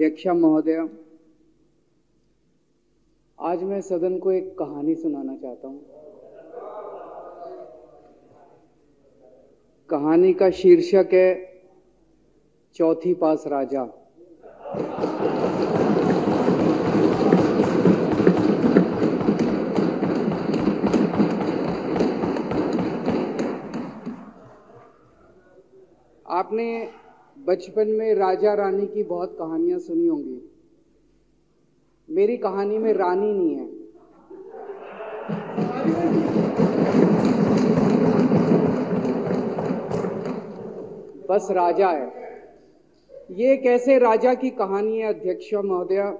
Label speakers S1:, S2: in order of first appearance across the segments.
S1: अध्यक्षा महोदय, आज मैं सदन को एक कहानी सुनाना चाहता हूँ। कहानी का शीर्षक है, चौथी पास राजा। आपने बचपन में राजा रानी की बहुत कहानियाँ सुनी होंगी। मेरी कहानी में रानी नहीं है। बस राजा है। ये कैसे राजा की कहानी है, अध्यक्ष महोदया,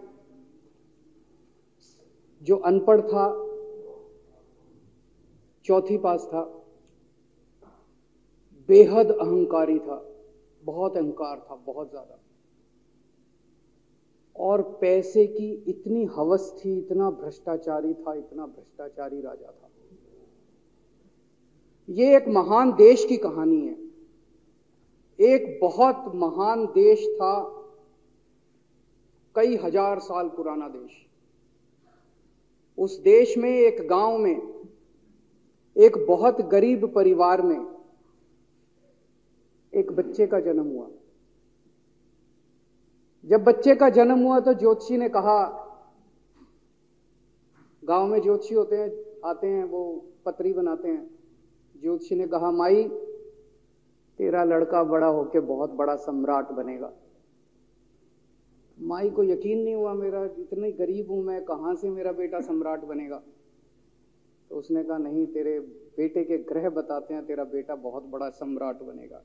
S1: जो अनपढ़ था, चौथी पास था, बेहद अहंकारी था। बहुत अहंकार था, बहुत ज़्यादा। और पैसे की इतनी हवस थी, इतना भ्रष्टाचारी था, इतना भ्रष्टाचारी राजा था। ये एक महान देश की कहानी है। एक बहुत महान देश था, कई हज़ार साल पुराना देश। उस देश में, एक गाँव में, एक बहुत गरीब परिवार में एक बच्चे का जन्म हुआ। जब बच्चे का जन्म हुआ तो ज्योतिषी ने कहा, गाँव में ज्योतिषी होते हैं, आते हैं, वो पत्री बनाते हैं। ज्योतिषी ने कहा, माई, तेरा लड़का बड़ा होके बहुत बड़ा सम्राट बनेगा। माई को यकीन नहीं हुआ मेरा, इतने गरीब हूँ मैं, कहाँ से मेरा बेटा सम्राट बनेगा? तो उसने कहा, नहीं, तेरे बेटे के ग्रह बताते हैं, तेरा बेटा बहुत बड़ा सम्राट बनेगा।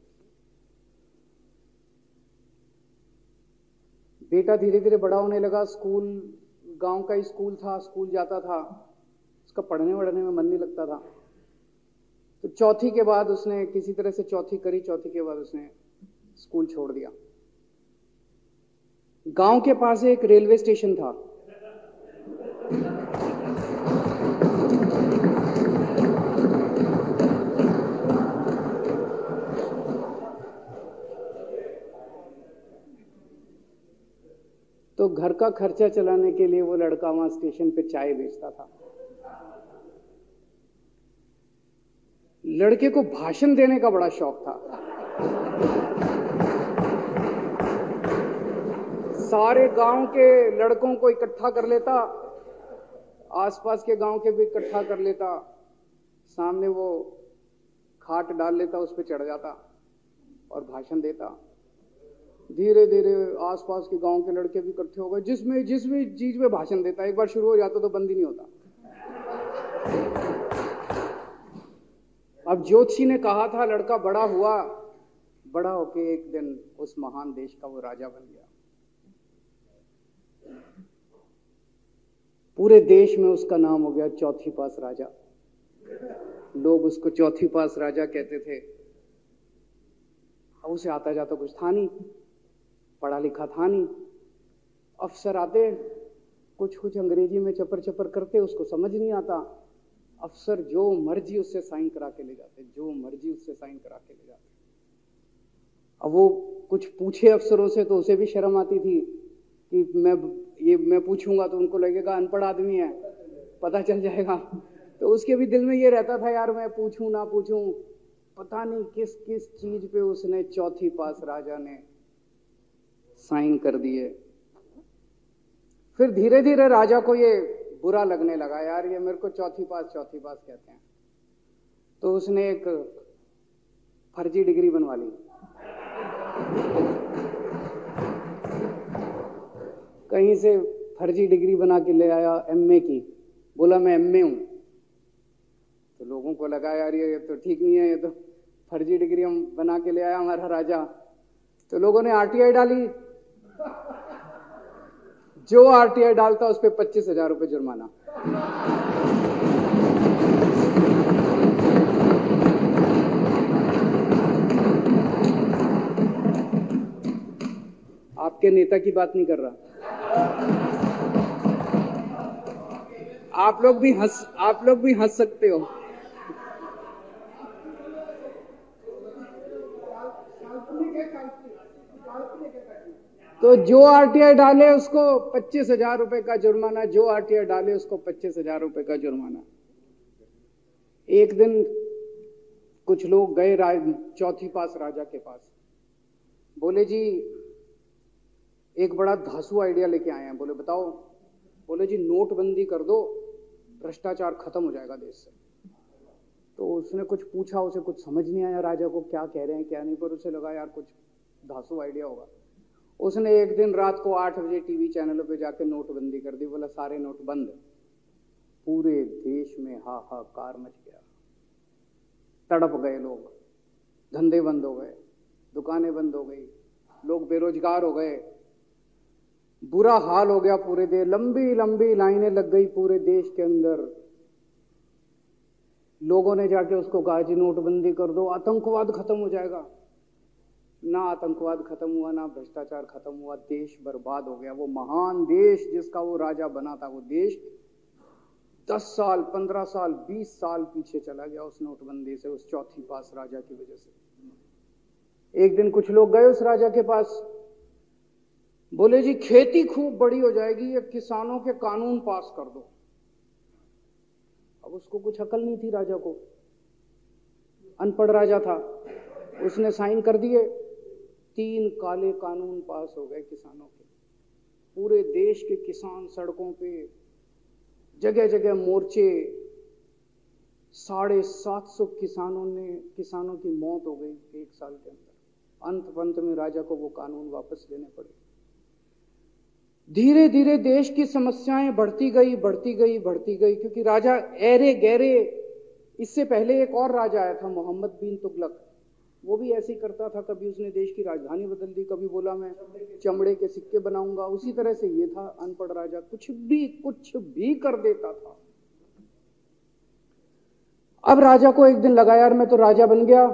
S1: बेटा धीरे धीरे बड़ा होने लगा। स्कूल, गाँव का ही स्कूल था, स्कूल जाता था। उसका पढ़ने वढ़ने में मन नहीं लगता था। तो चौथी के बाद उसने किसी तरह से चौथी करी, चौथी के बाद उसने स्कूल छोड़ दिया। गाँव के पास एक रेलवे स्टेशन था। घर का खर्चा चलाने के लिए वो लड़का वहाँ स्टेशन पे चाय बेचता था। लड़के को भाषण देने का बड़ा शौक था। सारे गाँव के लड़कों को इकट्ठा कर लेता, आसपास के गाँव के भी इकट्ठा कर लेता। सामने वो खाट डाल लेता, उस पर चढ़ जाता और भाषण देता। धीरे धीरे आसपास के गाँव के लड़के भी इकट्ठे हो गए। जिसमें जिस भी चीज़ में भाषण देता एक बार शुरू हो जाता तो बंद ही नहीं होता। अब ज्योतिषी ने कहा था, लड़का बड़ा हुआ, बड़ा होके एक दिन उस महान देश का वो राजा बन गया। पूरे देश में उसका नाम हो गया चौथी पास राजा। लोग उसको चौथी पास राजा कहते थे। उसे आता जाता कुछ था नहीं। पढ़ा लिखा था नहीं। अफसर आते, कुछ कुछ अंग्रेज़ी में चपर चपर करते, उसको समझ नहीं आता। अफसर जो मर्ज़ी उससे साइन करा के ले जाते, जो मर्ज़ी उससे साइन करा के ले जाते। अब वो कुछ पूछे अफसरों से तो उसे भी शर्म आती थी कि मैं, ये मैं पूछूँगा तो उनको लगेगा अनपढ़ आदमी है, पता चल जाएगा। तो उसके भी दिल में ये रहता था, यार मैं पूछूँ ना पूछूँ, पता नहीं किस किस चीज़ पे उसने चौथी पास राजा ने साइन कर दिए। फिर धीरे धीरे राजा को ये बुरा लगने लगा, यार, ये मेरे को चौथी पास चौथी पास कहते हैं। तो उसने एक फर्जी डिग्री बनवा ली। कहीं से फर्जी डिग्री बना के ले आया एमए की। बोला, मैं एमए हूँ। तो लोगों को लगा, यार, ये तो ठीक नहीं है, ये तो फर्जी डिग्री हम बना के ले आया हमारा राजा। तो लोगों ने आरटीआई डाली। जो आरटीआई डालता उस पर पच्चीस हज़ार रुपये जुर्माना। आपके नेता की बात नहीं कर रहा। आप लोग भी हंस, आप लोग भी हंस सकते हो। तो जो आरटीआई डाले उसको पच्चीस हज़ार रुपए का जुर्माना, जो आरटीआई डाले उसको पच्चीस हज़ार रुपए का जुर्माना। एक दिन कुछ लोग गए चौथी पास राजा के पास। बोले, जी, एक बड़ा धासु आइडिया लेके आए हैं। बोले, बताओ। बोले, जी, नोटबंदी कर दो, भ्रष्टाचार खत्म हो जाएगा देश से। तो उसने कुछ पूछा, उसे कुछ समझ नहीं आया राजा को, क्या कह रहे हैं, क्या नहीं, पर उसे लगा, यार, कुछ धासु आइडिया होगा। उसने एक दिन रात को आठ बजे टीवी चैनलों पे जाके नोटबंदी कर दी, बोला, सारे नोट बंद पूरे देश में हाहाकार मच गया। तड़प गए लोग, धंधे बंद हो गए, दुकानें बंद हो गई, लोग बेरोजगार हो गए। बुरा हाल हो गया पूरे देश लंबी लंबी लाइनें लग गई पूरे देश के अंदर। लोगों ने जाके उसको कहा, जी, नोटबंदी कर दो, आतंकवाद खत्म हो जाएगा। ना आतंकवाद खत्म हुआ, ना भ्रष्टाचार खत्म हुआ, देश बर्बाद हो गया। वो महान देश जिसका वो राजा बना था, वो देश दस साल, पंद्रह साल, बीस साल पीछे चला गया उस नोटबंदी से, उस चौथी पास राजा की वजह से। एक दिन कुछ लोग गए उस राजा के पास। बोले, जी, खेती खूब बड़ी हो जाएगी, ये किसानों के कानून पास कर दो। अब उसको कुछ अकल नहीं थी राजा को। अनपढ़ राजा था। उसने साइन कर दिए। तीन काले कानून पास हो गए किसानों के। पूरे देश के किसान सड़कों पे जगह जगह मोर्चे, साढ़े सात सौ किसानों ने, किसानों की मौत हो गई एक साल के अंदर। अंत पंत में राजा को वो कानून वापस लेने पड़े। धीरे धीरे देश की समस्याएँ बढ़ती गई बढ़ती गई बढ़ती गई, क्योंकि राजा एरे गहरे इससे पहले एक और राजा आया था, मोहम्मद बिन तुगलक। वो भी ऐसे ही करता था, कभी उसने देश की राजधानी बदल दी, कभी बोला मैं चमड़े के सिक्के बनाऊँगा। उसी तरह से ये था, अनपढ़ राजा कुछ भी कुछ भी कर देता था। अब राजा को एक दिन लगा, यार, मैं तो राजा बन गया,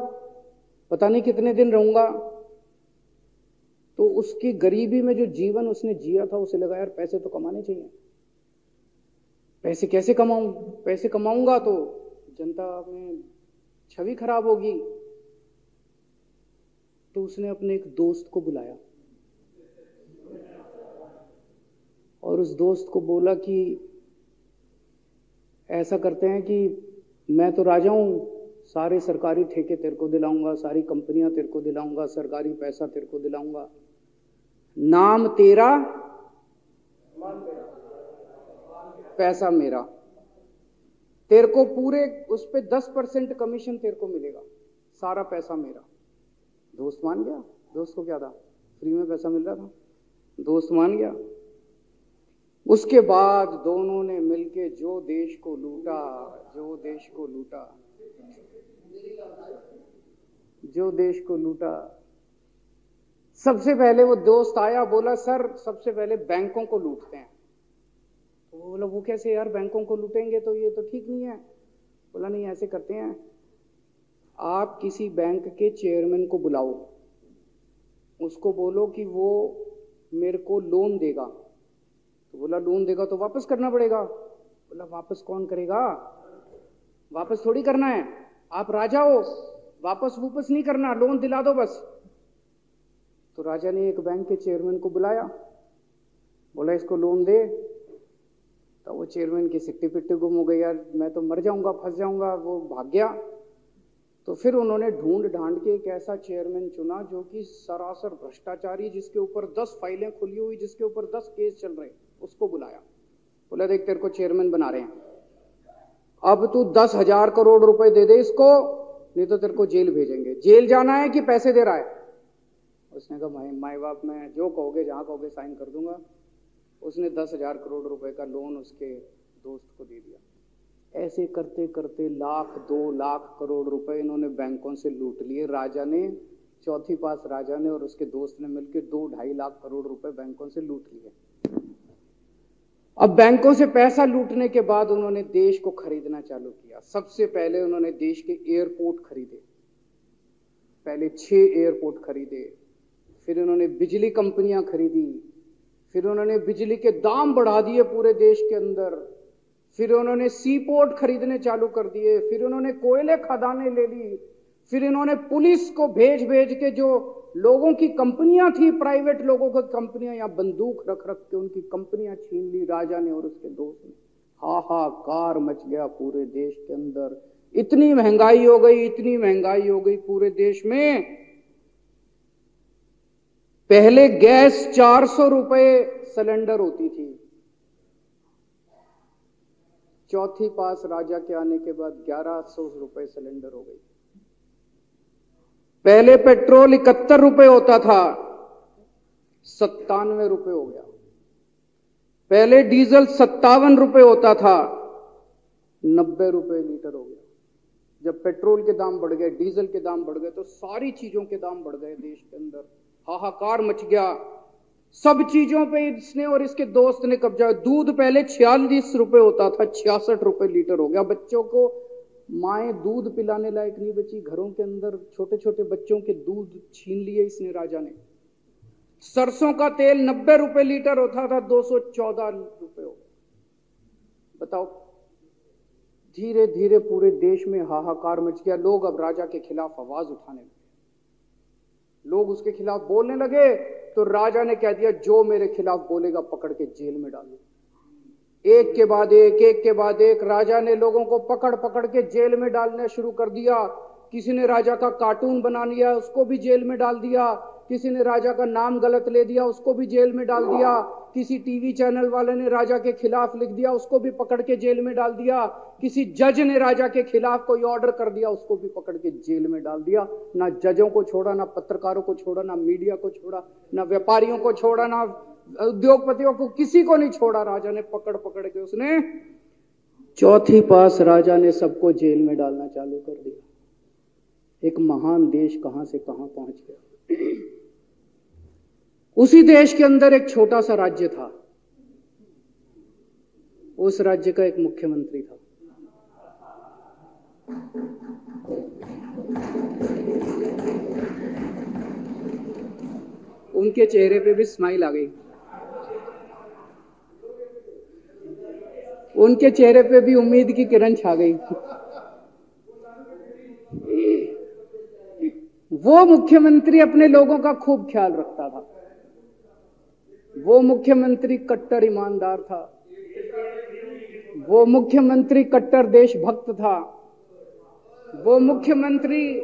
S1: पता नहीं कितने दिन रहूँगा। तो उसकी गरीबी में जो जीवन उसने जिया था, उसे लगा, यार, पैसे तो कमाने चाहिए। पैसे कैसे कमाऊं? पैसे कमाऊँगा तो जनता में छवि खराब होगी। तो उसने अपने एक दोस्त को बुलाया। और उस दोस्त को बोला कि ऐसा करते हैं कि मैं तो राजा हूँ, सारे सरकारी ठेके तेरे को दिलाऊँगा, सारी कंपनियाँ तेरे को दिलाऊँगा, सरकारी पैसा तेरे को दिलाऊँगा। नाम तेरा, पैसा मेरा। तेरे को पूरे उस पर दस परसेंट कमीशन तेरे को मिलेगा, सारा पैसा मेरा। दोस्त मान गया? दोस्त को क्या था? फ्री में पैसा मिल रहा था। दोस्त मान गया? उसके बाद दोनों ने मिलके जो देश को लूटा, जो देश को लूटा, जो देश को लूटा, सबसे पहले वो दोस्त आया, बोला, सर, सबसे पहले बैंकों को लूटते हैं। तो बोला, वो कैसे यार? बैंकों को लूटेंगे तो ये तो ठीक नहीं है। बोला, नहीं, ऐसे करते हैं। आप किसी बैंक के चेयरमैन को बुलाओ। उसको बोलो कि वो मेरे को लोन देगा। तो बोला लोन देगा तो वापस करना पड़ेगा। बोला, वापस कौन करेगा? वापस थोड़ी करना है। आप राजा हो। वापस वापस नहीं करना। लोन दिला दो बस। तो राजा ने एक बैंक के चेयरमैन को बुलाया। बोला, इसको लोन दे। तो वो चेयरमैन की सिट्टी पिट्टी गुम हो गई। यार, मैं तो मर जाऊँगा, फंस जाऊँगा। वो भाग गया। तो फिर उन्होंने ढूंढ ढांड के एक ऐसा चेयरमैन चुना जो कि सरासर भ्रष्टाचारी, जिसके ऊपर दस फाइलें खुली हुई, जिसके ऊपर दस केस चल रहे, उसको बुलाया। बोला, देख, तेरे को चेयरमैन बना रहे हैं। अब तू दस हज़ार करोड़ रुपए दे दे इसको, नहीं तो तेरे को जेल भेजेंगे। जेल जाना है कि पैसे दे रहा है? उसने कहा भाई माए बाप, मैं जो कहोगे, जहाँ कहोगे, साइन कर दूँगा। उसने दस हज़ार करोड़ रुपए का लोन उसके दोस्त को दे दिया। ऐसे करते करते लाख, दो लाख करोड़ रुपए इन्होंने बैंकों से लूट लिए। राजा ने, चौथी पास राजा ने और उसके दोस्त ने मिलकर दो ढाई लाख करोड़ रुपए बैंकों से लूट लिए। अब बैंकों से पैसा लूटने के बाद उन्होंने देश को खरीदना चालू किया। सबसे पहले उन्होंने देश के एयरपोर्ट खरीदे। पहले छह एयरपोर्ट खरीदे। फिर उन्होंने बिजली कंपनियाँ खरीदी। फिर उन्होंने बिजली के दाम बढ़ा दिए पूरे देश के अंदर। फिर उन्होंने सी पोर्ट खरीदने चालू कर दिए, फिर उन्होंने कोयले खदाने ले ली, फिर इन्होंने पुलिस को भेज भेज के जो लोगों की कंपनियाँ थी, प्राइवेट लोगों की कंपनियाँ या बंदूक रख रख के उनकी कंपनियाँ छीन ली राजा ने और उसके दोस्त ने। हाहाकार मच गया पूरे देश के अंदर। इतनी महँगाई हो गई, इतनी महँगाई हो गई पूरे देश में। पहले गैस चार सौ रुपए सिलेंडर होती थी चौथी पास राजा के आने के बाद ग्यारह सौ रुपए सिलेंडर हो गई पहले पेट्रोल इकहत्तर रुपए होता था, सत्तानवे रुपए हो गया। पहले डीजल सत्तावन रुपए होता था, नब्बे रुपए लीटर हो गया। जब पेट्रोल के दाम बढ़ गए, डीजल के दाम बढ़ गए तो सारी चीज़ों के दाम बढ़ गए देश के अंदर। हाहाकार मच गया। सब चीज़ों पे इसने और इसके दोस्त ने कब्जा दूध पहले छियालीस रुपए होता था, छियासठ रुपए लीटर हो गया। बच्चों को माए दूध पिलाने लायक नहीं बची। घरों के अंदर छोटे छोटे बच्चों के दूध छीन लिए इसने राजा ने। सरसों का तेल नब्बे रुपए लीटर होता था, दो सौ चौदह रुपए हो बताओ। धीरे धीरे पूरे देश में हाहाकार मच गया। लोग अब राजा के खिलाफ आवाज़ उठाने लगे। लोग उसके खिलाफ बोलने लगे तो राजा ने कह दिया, जो मेरे खिलाफ बोलेगा, पकड़ के जेल में डालो। एक के बाद एक एक के बाद एक, राजा ने लोगों को पकड़ पकड़ के जेल में डालना शुरू कर दिया। किसी ने राजा का कार्टून बना लिया, उसको भी जेल में डाल दिया। किसी ने राजा का नाम गलत ले दिया, उसको भी जेल में डाल दिया। किसी टीवी चैनल वाले ने राजा के खिलाफ लिख दिया, उसको भी पकड़ के जेल में डाल दिया। किसी जज ने राजा के खिलाफ कोई ऑर्डर कर दिया, उसको भी पकड़ के जेल में डाल दिया। ना जजों को छोड़ा, ना पत्रकारों को छोड़ा, ना मीडिया को छोड़ा, ना व्यापारियों को छोड़ा, ना उद्योगपतियों को, किसी को नहीं छोड़ा। राजा ने पकड़ पकड़ के उसने चौथी पास राजा ने सबको जेल में डालना चालू कर दिया। एक महान देश कहाँ से कहाँ पहुँच गया? उसी देश के अंदर एक छोटा सा राज्य था। उस राज्य का एक मुख्यमंत्री था। उनके चेहरे पे भी स्माइल आ गई। उनके चेहरे पे भी उम्मीद की किरण छा गई। वो मुख्यमंत्री अपने लोगों का खूब ख्याल रखता था। वो मुख्यमंत्री कट्टर ईमानदार था। वो मुख्यमंत्री कट्टर देशभक्त था। वो मुख्यमंत्री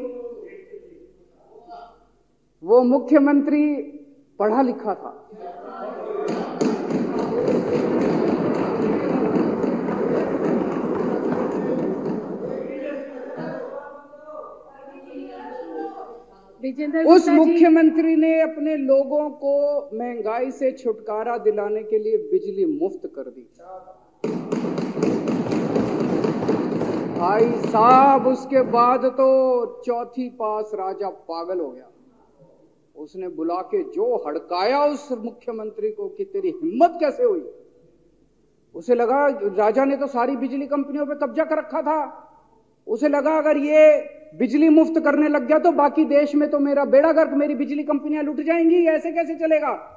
S1: वो मुख्यमंत्री पढ़ा लिखा था। उस मुख्यमंत्री ने अपने लोगों को महँगाई से छुटकारा दिलाने के लिए बिजली मुफ़्त कर दी। भाई साहब उसके बाद तो चौथी पास राजा पागल हो गया। उसने बुला के जो हड़काया उस मुख्यमंत्री को कि तेरी हिम्मत कैसे हुई? उसे लगा राजा ने तो सारी बिजली कंपनियों पे कब्जा कर रखा था। उसे लगा अगर ये बिजली मुफ़्त करने लग गया तो बाकी देश में तो मेरा बेड़ा गर्क, मेरी बिजली कंपनियाँ लुट जाएँगी ऐसे कैसे चलेगा?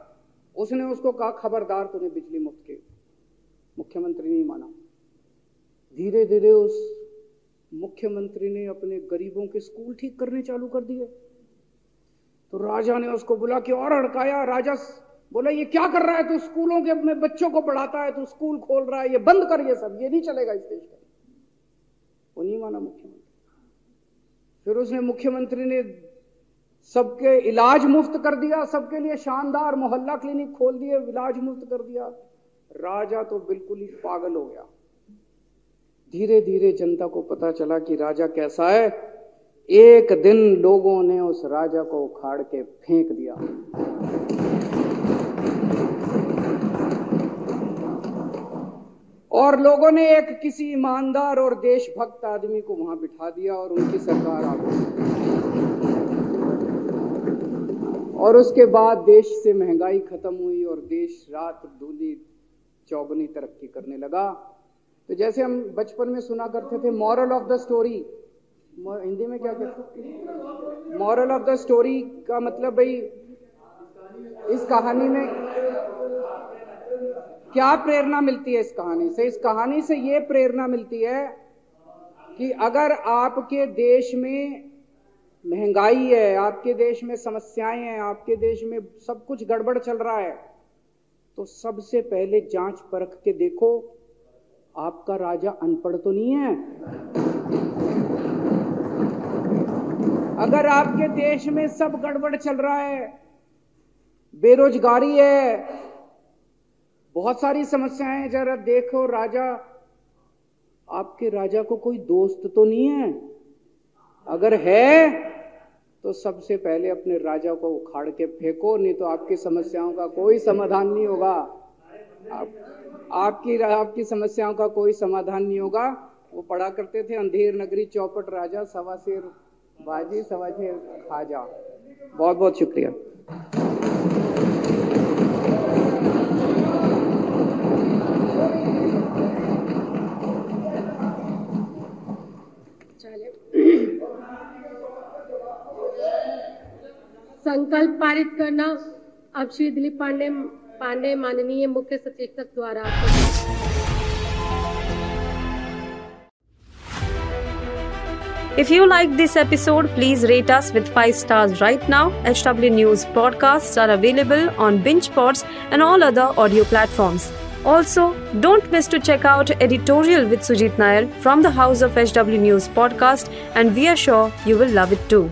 S1: उसने उसको कहा, खबरदार तूने बिजली मुफ़्त के। मुख्यमंत्री नहीं माना। धीरे धीरे उस मुख्यमंत्री ने अपने गरीबों के स्कूल ठीक करने चालू कर दिए। तो राजा ने उसको बुला के और हड़काया राजा बोला, ये क्या कर रहा है तू? स्कूलों के अपने बच्चों को पढ़ाता है, तू स्कूल खोल रहा है, ये बंद कर ये सब, ये नहीं चलेगा इस देश का। वो नहीं माना मुख्यमंत्री। फिर उसने मुख्यमंत्री ने सबके इलाज मुफ़्त कर दिया, सबके लिए शानदार मोहल्ला क्लिनिक खोल दिए, इलाज मुफ़्त कर दिया। राजा तो बिल्कुल ही पागल हो गया। धीरे धीरे जनता को पता चला कि राजा कैसा है। एक दिन लोगों ने उस राजा को उखाड़ के फेंक दिया। और लोगों ने एक किसी ईमानदार और देशभक्त आदमी को वहाँ बिठा दिया और उनकी सरकार आ गई। और उसके बाद देश से महँगाई खत्म हुई और देश रात दूनी चौगनी तरक्की करने लगा। तो जैसे हम बचपन में सुना करते थे moral of the story Hindi में क्या कहते मॉरल ऑफ़ द स्टोरी का मतलब भाई, इस कहानी में क्या प्रेरणा मिलती है इस कहानी से? इस कहानी से ये प्रेरणा मिलती है कि अगर आपके देश में महँगाई है, आपके देश में समस्याएँ हैं, आपके देश में सब कुछ गड़बड़ चल रहा है तो सबसे पहले जाँच परख के देखो, आपका राजा अनपढ़ तो नहीं है? अगर आपके देश में सब गड़बड़ चल रहा है, बेरोजगारी है बहुत सारी समस्याएँ जरा देखो राजा। आपके राजा को कोई दोस्त तो नहीं है? अगर है तो सबसे पहले अपने राजा को उखाड़ के फेंको नहीं तो आपकी समस्याओं का कोई समाधान नहीं होगा। आप, आपकी आपकी समस्याओं का कोई समाधान नहीं होगा। वो पढ़ा करते थे अंधेर नगरी चौपट राजा सवा शेर बाजी सवा शेर खाजा बहुत बहुत शुक्रिया।
S2: संकल्प पारित करना अब श्री दिलीप पांडे पांडे माननीय मुख्य सचेतक द्वारा
S3: If you like this episode, please rate us with 5 stars right now. HW News podcasts are available on BingePods and all other audio platforms. Also, don't miss to check out editorial with Sujit Nair from the House of HW News podcast and we are sure you will love it too.